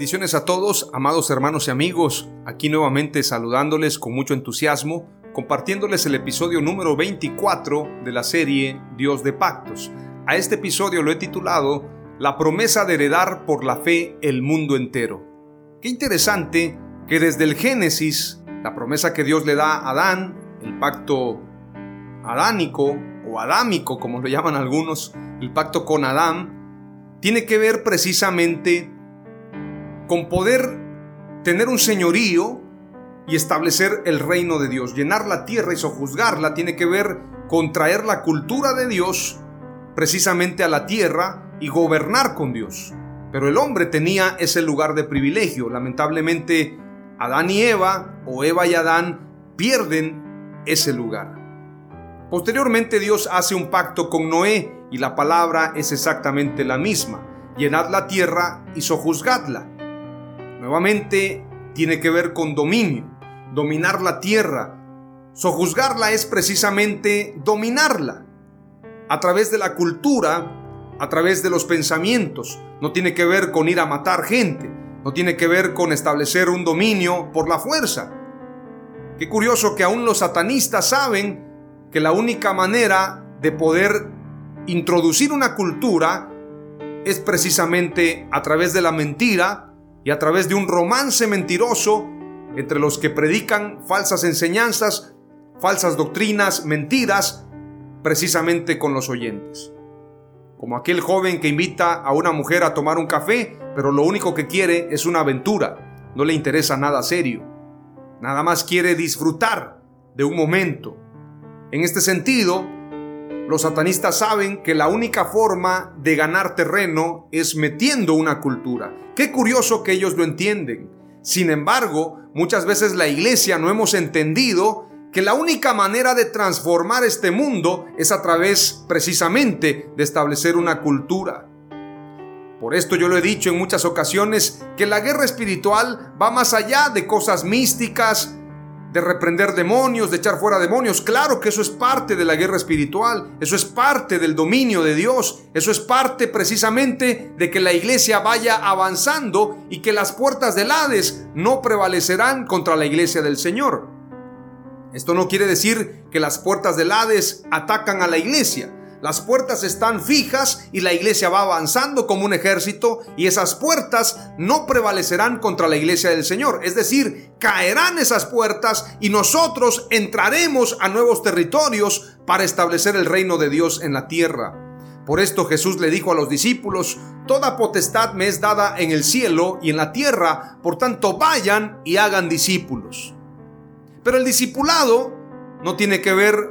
Bendiciones a todos, amados hermanos y amigos, aquí nuevamente saludándoles con mucho entusiasmo, compartiéndoles el episodio número 24 de la serie Dios de Pactos. A este episodio lo he titulado La promesa de heredar por la fe el mundo entero. Qué interesante que desde el Génesis, la promesa que Dios le da a Adán, el pacto adánico o adámico como lo llaman algunos, el pacto con Adán, tiene que ver precisamente con poder tener un señorío y establecer el reino de Dios. Llenar la tierra y sojuzgarla tiene que ver con traer la cultura de Dios precisamente a la tierra y gobernar con Dios. Pero el hombre tenía ese lugar de privilegio. Lamentablemente, Adán y Eva, o Eva y Adán, pierden ese lugar. Posteriormente Dios hace un pacto con Noé y la palabra es exactamente la misma. Llenad la tierra y sojuzgadla. Nuevamente tiene que ver con dominio, dominar la tierra. Sojuzgarla es precisamente dominarla. A través de la cultura, a través de los pensamientos. No tiene que ver con ir a matar gente. No tiene que ver con establecer un dominio por la fuerza. Qué curioso que aún los satanistas saben que la única manera de poder introducir una cultura es precisamente a través de la mentira, y a través de un romance mentiroso entre los que predican falsas enseñanzas, falsas doctrinas, mentiras, precisamente con los oyentes. Como aquel joven que invita a una mujer a tomar un café, pero lo único que quiere es una aventura, no le interesa nada serio, nada más quiere disfrutar de un momento. En este sentido, los satanistas saben que la única forma de ganar terreno es metiendo una cultura. Qué curioso que ellos lo entienden. Sin embargo, muchas veces la iglesia no hemos entendido que la única manera de transformar este mundo es a través precisamente de establecer una cultura. Por esto yo lo he dicho en muchas ocasiones que la guerra espiritual va más allá de cosas místicas, de reprender demonios, de echar fuera demonios. Claro que eso es parte de la guerra espiritual, eso es parte del dominio de Dios, eso es parte precisamente de que la iglesia vaya avanzando y que las puertas del Hades no prevalecerán contra la iglesia del Señor. Esto no quiere decir que las puertas del Hades atacan a la iglesia. Las puertas están fijas y la iglesia va avanzando como un ejército y esas puertas no prevalecerán contra la iglesia del Señor. Es decir, caerán esas puertas y nosotros entraremos a nuevos territorios para establecer el reino de Dios en la tierra. Por esto Jesús le dijo a los discípulos, Toda potestad me es dada en el cielo y en la tierra, por tanto vayan y hagan discípulos. Pero el discipulado no tiene que ver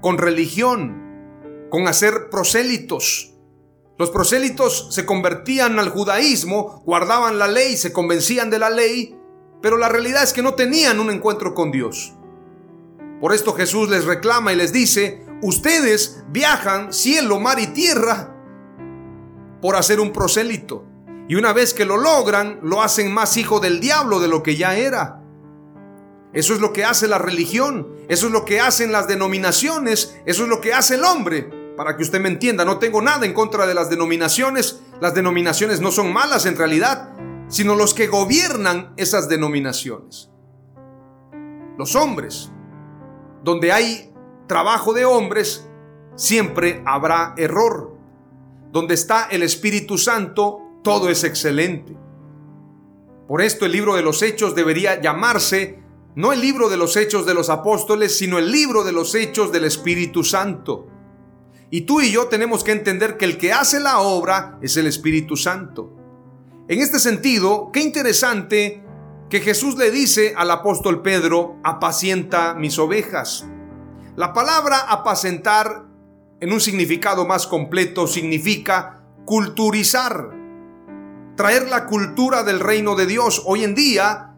con religión, con hacer prosélitos. Los prosélitos se convertían al judaísmo, guardaban la ley, se convencían de la ley, pero la realidad es que no tenían un encuentro con Dios. Por esto Jesús les reclama y les dice, ustedes viajan cielo, mar y tierra por hacer un prosélito. Y una vez que lo logran, lo hacen más hijo del diablo de lo que ya era. Eso es lo que hace la religión, eso es lo que hacen las denominaciones, eso es lo que hace el hombre. Para que usted me entienda, no tengo nada en contra de las denominaciones. Las denominaciones no son malas en realidad. sino los que gobiernan esas denominaciones. Los hombres. Donde hay trabajo de hombres, siempre habrá error. Donde está el Espíritu Santo, todo es excelente. Por esto el libro de los Hechos debería llamarse no el libro de los Hechos de los Apóstoles, sino el libro de los Hechos del Espíritu Santo. Y tú y yo tenemos que entender que el que hace la obra es el Espíritu Santo. En este sentido, qué interesante que Jesús le dice al apóstol Pedro, apacienta mis ovejas. La palabra apacentar en un significado más completo significa culturizar, traer la cultura del reino de Dios. Hoy en día,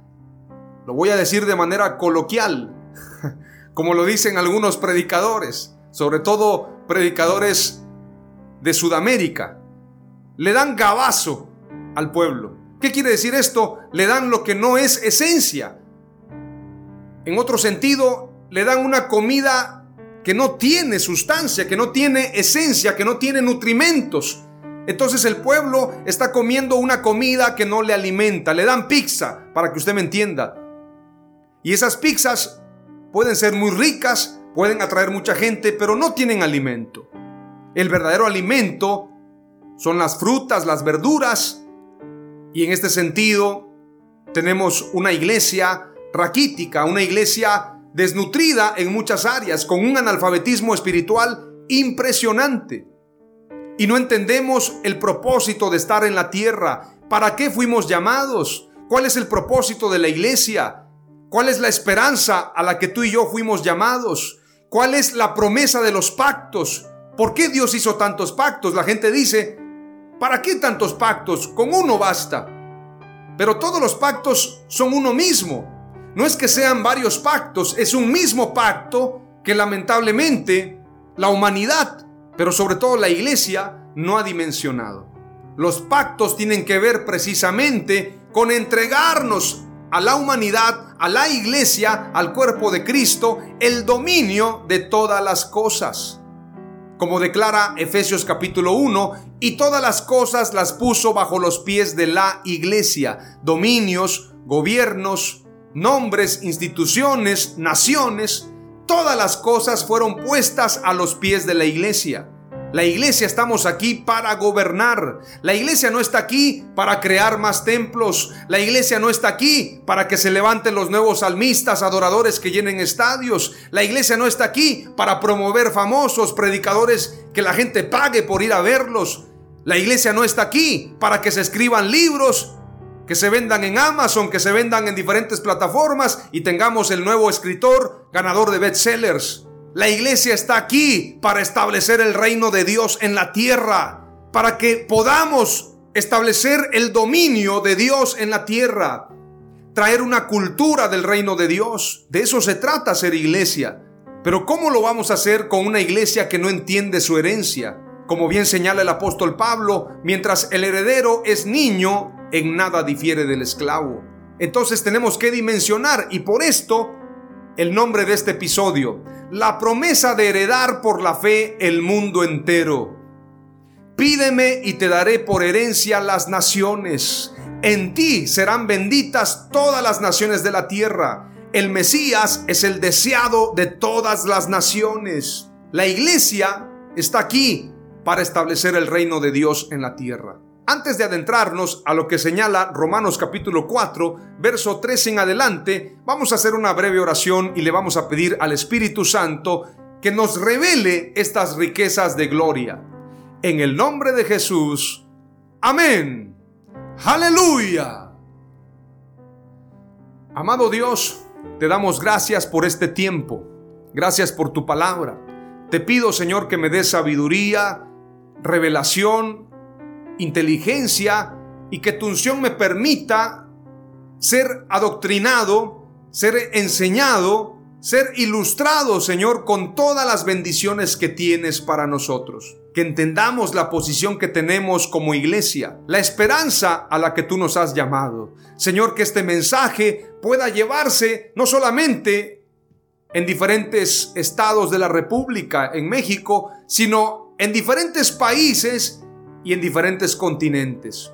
lo voy a decir de manera coloquial, como lo dicen algunos predicadores, sobre todo predicadores de Sudamérica, le dan gabazo al pueblo. ¿Qué quiere decir esto? Le dan lo que no es esencia. En otro sentido, le dan una comida que no tiene sustancia, que no tiene esencia, que no tiene nutrimentos. Entonces el pueblo está comiendo una comida que no le alimenta. Le dan pizza, para que usted me entienda. Y esas pizzas pueden ser muy ricas, pueden atraer mucha gente, pero no tienen alimento. El verdadero alimento son las frutas, las verduras, y en este sentido tenemos una iglesia raquítica, una iglesia desnutrida en muchas áreas, con un analfabetismo espiritual impresionante. Y no entendemos el propósito de estar en la tierra. ¿Para qué fuimos llamados? ¿Cuál es el propósito de la iglesia? ¿Cuál es la esperanza a la que tú y yo fuimos llamados? ¿Cuál es la promesa de los pactos? ¿Por qué Dios hizo tantos pactos? La gente dice, ¿para qué tantos pactos? Con uno basta. Pero todos los pactos son uno mismo. No es que sean varios pactos, es un mismo pacto que lamentablemente la humanidad, pero sobre todo la iglesia, no ha dimensionado. Los pactos tienen que ver precisamente con entregarnos a la humanidad, a la iglesia, al cuerpo de Cristo, el dominio de todas las cosas. Como declara Efesios capítulo 1, y todas las cosas las puso bajo los pies de la iglesia, dominios, gobiernos, nombres, instituciones, naciones, todas las cosas fueron puestas a los pies de la iglesia. La iglesia estamos aquí para gobernar. La iglesia no está aquí para crear más templos. La iglesia no está aquí para que se levanten los nuevos salmistas, adoradores que llenen estadios. La iglesia no está aquí para promover famosos predicadores que la gente pague por ir a verlos. La iglesia no está aquí para que se escriban libros, que se vendan en Amazon, que se vendan en diferentes plataformas y tengamos el nuevo escritor ganador de bestsellers. La iglesia está aquí para establecer el reino de Dios en la tierra, para que podamos establecer el dominio de Dios en la tierra, traer una cultura del reino de Dios. De eso se trata ser iglesia. Pero ¿cómo lo vamos a hacer con una iglesia que no entiende su herencia? Como bien señala el apóstol Pablo, mientras el heredero es niño, en nada difiere del esclavo. Entonces tenemos que dimensionar y por esto el nombre de este episodio, la promesa de heredar por la fe el mundo entero. Pídeme y te daré por herencia las naciones. En ti serán benditas todas las naciones de la tierra. El Mesías es el deseado de todas las naciones. La iglesia está aquí para establecer el reino de Dios en la tierra. Antes de adentrarnos a lo que señala Romanos capítulo 4, verso 3 en adelante, vamos a hacer una breve oración y le vamos a pedir al Espíritu Santo que nos revele estas riquezas de gloria. En el nombre de Jesús. Amén. Aleluya. Amado Dios, te damos gracias por este tiempo. Gracias por tu palabra. Te pido, Señor, que me des sabiduría, revelación, inteligencia y que tu unción me permita ser adoctrinado, ser enseñado, ser ilustrado, Señor, con todas las bendiciones que tienes para nosotros. Que entendamos la posición que tenemos como iglesia, la esperanza a la que tú nos has llamado. Señor, que este mensaje pueda llevarse no solamente en diferentes estados de la República, en México, sino en diferentes países y en diferentes continentes.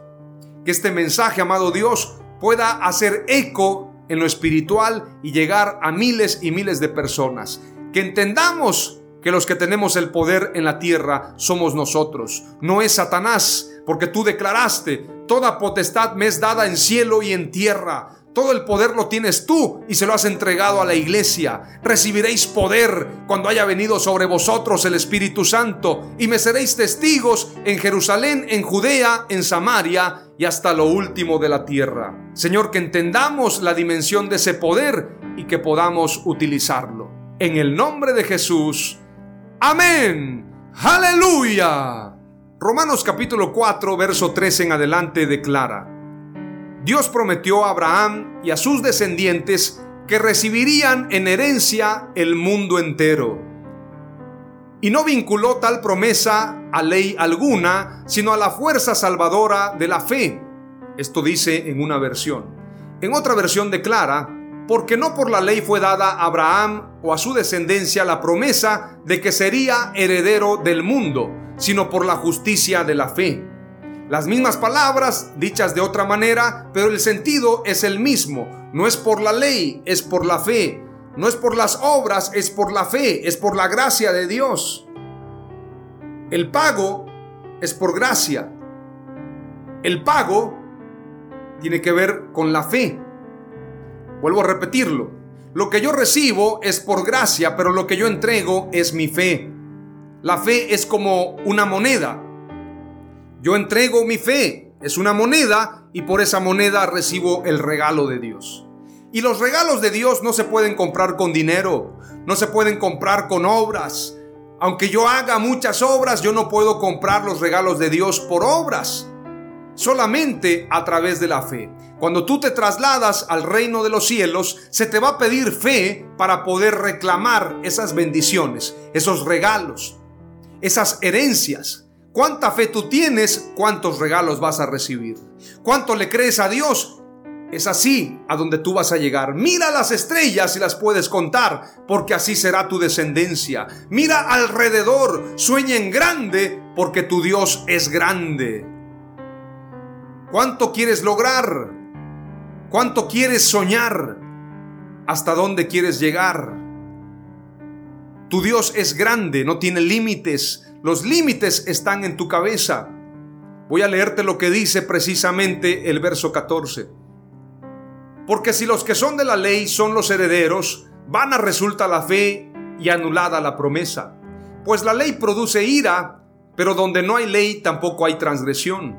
que este mensaje, amado Dios, pueda hacer eco en lo espiritual y llegar a miles y miles de personas. Que entendamos que los que tenemos el poder en la tierra somos nosotros, no es Satanás, porque tú declaraste, toda potestad me es dada en cielo y en tierra. Todo el poder lo tienes tú y se lo has entregado a la iglesia. Recibiréis poder cuando haya venido sobre vosotros el Espíritu Santo y me seréis testigos en Jerusalén, en Judea, en Samaria y hasta lo último de la tierra. Señor, que entendamos la dimensión de ese poder y que podamos utilizarlo. En el nombre de Jesús. Amén. Aleluya. Romanos capítulo 4, verso 13 en adelante declara. Dios prometió a Abraham y a sus descendientes que recibirían en herencia el mundo entero. Y no vinculó tal promesa a ley alguna, sino a la fuerza salvadora de la fe. Esto dice en una versión. En otra versión declara, porque no por la ley fue dada a Abraham o a su descendencia la promesa de que sería heredero del mundo, sino por la justicia de la fe. Las mismas palabras, dichas de otra manera, pero el sentido es el mismo. No es por la ley, es por la fe. No es por las obras, es por la fe, es por la gracia de Dios. El pago es por gracia. El pago tiene que ver con la fe. Vuelvo a repetirlo. Lo que yo recibo es por gracia, pero lo que yo entrego es mi fe. La fe es como una moneda. Yo entrego mi fe, es una moneda y por esa moneda recibo el regalo de Dios. Y los regalos de Dios no se pueden comprar con dinero, no se pueden comprar con obras. Aunque yo haga muchas obras, yo no puedo comprar los regalos de Dios por obras, solamente a través de la fe. Cuando tú te trasladas al reino de los cielos, se te va a pedir fe para poder reclamar esas bendiciones, esos regalos, esas herencias. ¿Cuánta fe tú tienes? ¿Cuántos regalos vas a recibir? ¿Cuánto le crees a Dios? Es así a donde tú vas a llegar. Mira las estrellas y las puedes contar, porque así será tu descendencia. Mira alrededor, sueña en grande, porque tu Dios es grande. ¿Cuánto quieres lograr? ¿Cuánto quieres soñar? ¿Hasta dónde quieres llegar? Tu Dios es grande, no tiene límites. Los límites están en tu cabeza. Voy a leerte lo que dice precisamente el verso 14. Porque si los que son de la ley son los herederos, vana resulta la fe y anulada la promesa. Pues la ley produce ira, pero donde no hay ley tampoco hay transgresión.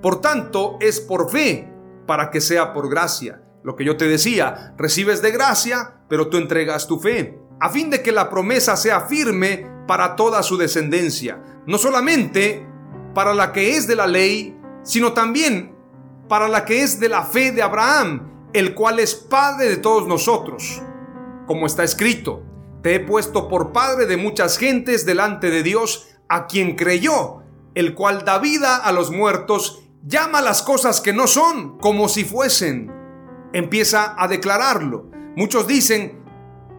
Por tanto, es por fe, para que sea por gracia. Lo que yo te decía, recibes de gracia, pero tú entregas tu fe, a fin de que la promesa sea firme para toda su descendencia, no solamente para la que es de la ley, sino también para la que es de la fe de Abraham, el cual es Padre de todos nosotros. Como está escrito, te he puesto por Padre de muchas gentes delante de Dios, a quien creyó, el cual da vida a los muertos, llama las cosas que no son como si fuesen. Empieza a declararlo. Muchos dicen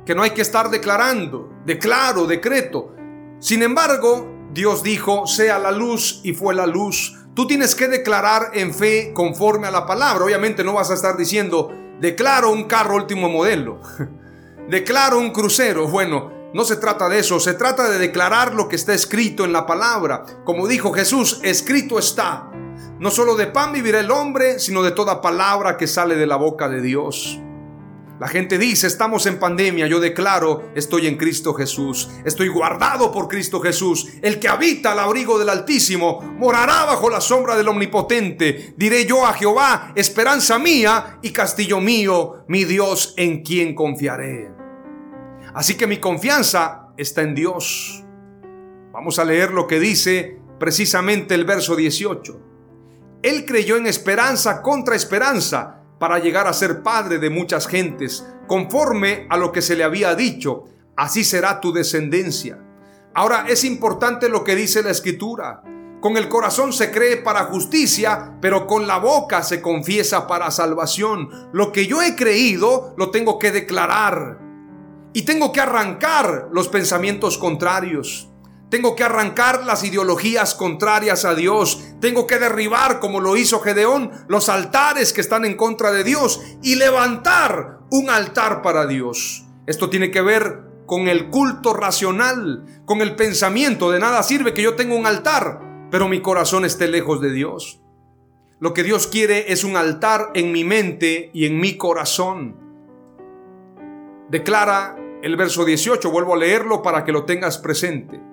que no hay que estar declarando, declaro, decreto. Sin embargo, Dios dijo, sea la luz y fue la luz. Tú tienes que declarar en fe conforme a la palabra. Obviamente no vas a estar diciendo, declaro un carro último modelo, declaro un crucero. Bueno, no se trata de eso, se trata de declarar lo que está escrito en la palabra. Como dijo Jesús, escrito está. No solo de pan vivirá el hombre, sino de toda palabra que sale de la boca de Dios. La gente dice, estamos en pandemia, yo declaro, estoy en Cristo Jesús, estoy guardado por Cristo Jesús, el que habita al abrigo del Altísimo, morará bajo la sombra del Omnipotente, diré yo a Jehová, esperanza mía y castillo mío, mi Dios en quien confiaré. Así que mi confianza está en Dios. Vamos a leer lo que dice precisamente el verso 18. Él creyó en esperanza contra esperanza para llegar a ser padre de muchas gentes, conforme a lo que se le había dicho, así será tu descendencia. Ahora es importante lo que dice la escritura. Con el corazón se cree para justicia, pero con la boca se confiesa para salvación. Lo que yo he creído lo tengo que declarar. Y tengo que arrancar los pensamientos contrarios. Tengo que arrancar las ideologías contrarias a Dios. Tengo que derribar, como lo hizo Gedeón, los altares que están en contra de Dios y levantar un altar para Dios. Esto tiene que ver con el culto racional, con el pensamiento. De nada sirve que yo tenga un altar, pero mi corazón esté lejos de Dios. Lo que Dios quiere es un altar en mi mente y en mi corazón. Declara el verso 18, vuelvo a leerlo para que lo tengas presente.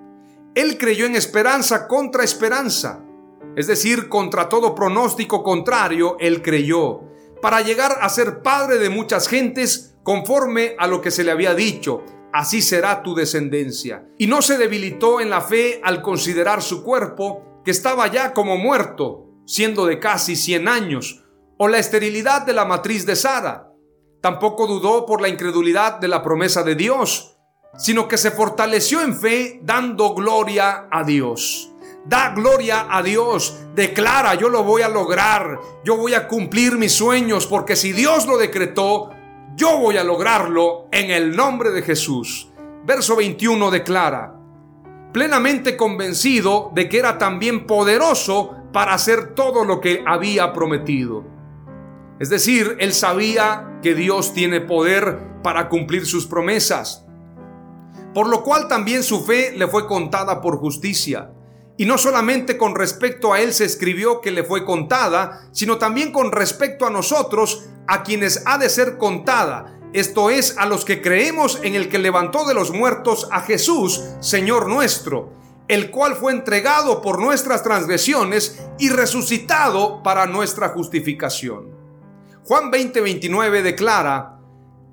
Él creyó en esperanza contra esperanza, es decir, contra todo pronóstico contrario, él creyó, para llegar a ser padre de muchas gentes conforme a lo que se le había dicho, así será tu descendencia. Y no se debilitó en la fe al considerar su cuerpo, que estaba ya como muerto, siendo de casi 100 años, o la esterilidad de la matriz de Sara. Tampoco dudó por la incredulidad de la promesa de Dios, sino que se fortaleció en fe dando gloria a Dios. Da gloria a Dios, declara, yo lo voy a lograr, yo voy a cumplir mis sueños, porque si Dios lo decretó, yo voy a lograrlo en el nombre de Jesús. Verso 21 declara, plenamente convencido de que era también poderoso para hacer todo lo que había prometido. Es decir, él sabía que Dios tiene poder para cumplir sus promesas por lo cual también su fe le fue contada por justicia. Y no solamente con respecto a él se escribió que le fue contada, sino también con respecto a nosotros, a quienes ha de ser contada, esto es, a los que creemos en el que levantó de los muertos a Jesús, Señor nuestro, el cual fue entregado por nuestras transgresiones y resucitado para nuestra justificación. Juan 20:29 declara,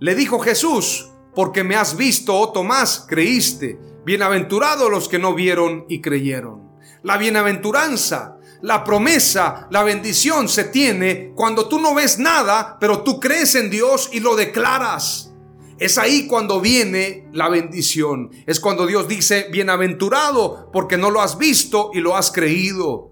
le dijo Jesús, porque me has visto, oh Tomás, creíste. Bienaventurados los que no vieron y creyeron. La bienaventuranza, la promesa, la bendición se tiene cuando tú no ves nada, pero tú crees en Dios y lo declaras. Es ahí cuando viene la bendición. Es cuando Dios dice, bienaventurado porque no lo has visto y lo has creído.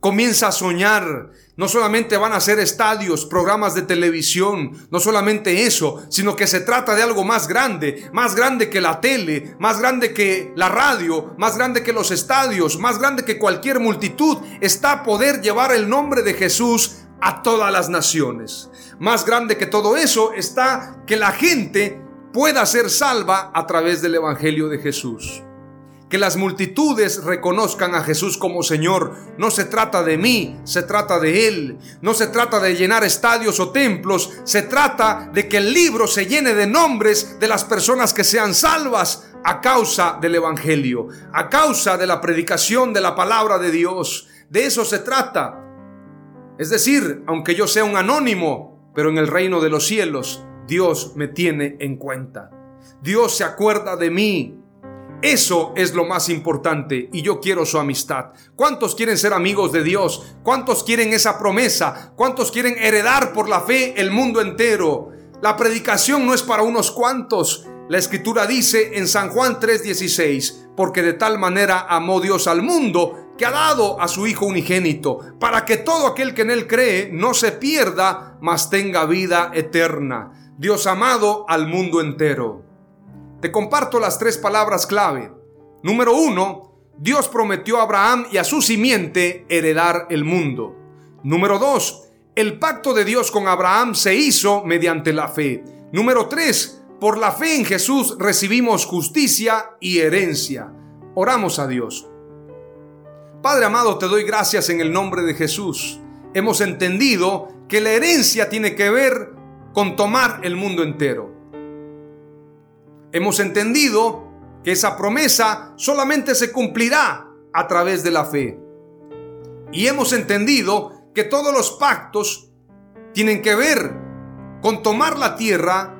Comienza a soñar. No solamente van a ser estadios, programas de televisión, no solamente eso, sino que se trata de algo más grande, más grande que la tele, más grande que la radio, más grande que los estadios, más grande que cualquier multitud. Está poder llevar el nombre de Jesús a todas las naciones. Más grande que todo eso está que la gente pueda ser salva a través del Evangelio de Jesús que las multitudes reconozcan a Jesús como Señor. No se trata de mí, se trata de Él. No se trata de llenar estadios o templos, se trata de que el libro se llene de nombres de las personas que sean salvas a causa del Evangelio, a causa de la predicación de la palabra de Dios. De eso se trata. Es decir, aunque yo sea un anónimo, pero en el reino de los cielos, Dios me tiene en cuenta. Dios se acuerda de mí. Eso es lo más importante y yo quiero su amistad. ¿Cuántos quieren ser amigos de Dios? ¿Cuántos quieren esa promesa? ¿Cuántos quieren heredar por la fe el mundo entero? La predicación no es para unos cuantos. La escritura dice en San Juan 3:16, porque de tal manera amó Dios al mundo que ha dado a su Hijo unigénito, para que todo aquel que en él cree no se pierda, mas tenga vida eterna. Dios amado al mundo entero. Te comparto las tres palabras clave. Número uno, Dios prometió a Abraham y a su simiente heredar el mundo. Número dos, el pacto de Dios con Abraham se hizo mediante la fe. Número tres, por la fe en Jesús recibimos justicia y herencia. Oramos a Dios. Padre amado, te doy gracias en el nombre de Jesús. Hemos entendido que la herencia tiene que ver con tomar el mundo entero. Hemos entendido que esa promesa solamente se cumplirá a través de la fe. Y hemos entendido que todos los pactos tienen que ver con tomar la tierra,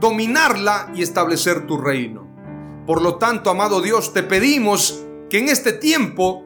dominarla y establecer tu reino. Por lo tanto, amado Dios, te pedimos que en este tiempo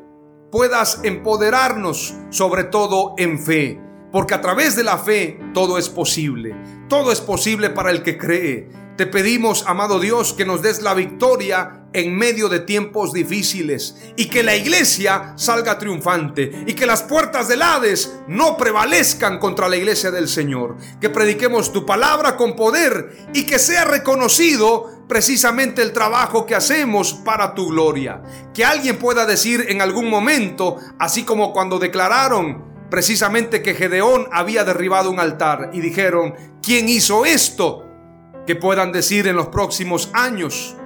puedas empoderarnos, sobre todo en fe, porque a través de la fe todo es posible. Todo es posible para el que cree. Te pedimos, amado Dios, que nos des la victoria en medio de tiempos difíciles y que la iglesia salga triunfante y que las puertas del Hades no prevalezcan contra la iglesia del Señor. Que prediquemos tu palabra con poder y que sea reconocido precisamente el trabajo que hacemos para tu gloria. Que alguien pueda decir en algún momento, así como cuando declararon precisamente que Gedeón había derribado un altar y dijeron, ¿quién hizo esto? Que puedan decir en los próximos años,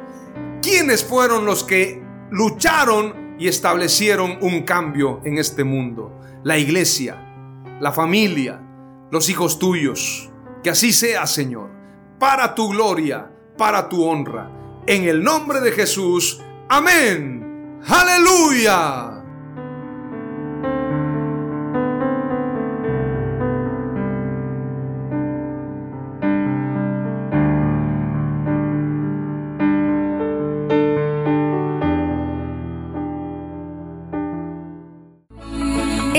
¿quiénes fueron los que lucharon y establecieron un cambio en este mundo? La iglesia, la familia, los hijos tuyos. Que así sea, Señor, para tu gloria, para tu honra. En el nombre de Jesús. Amén. Aleluya.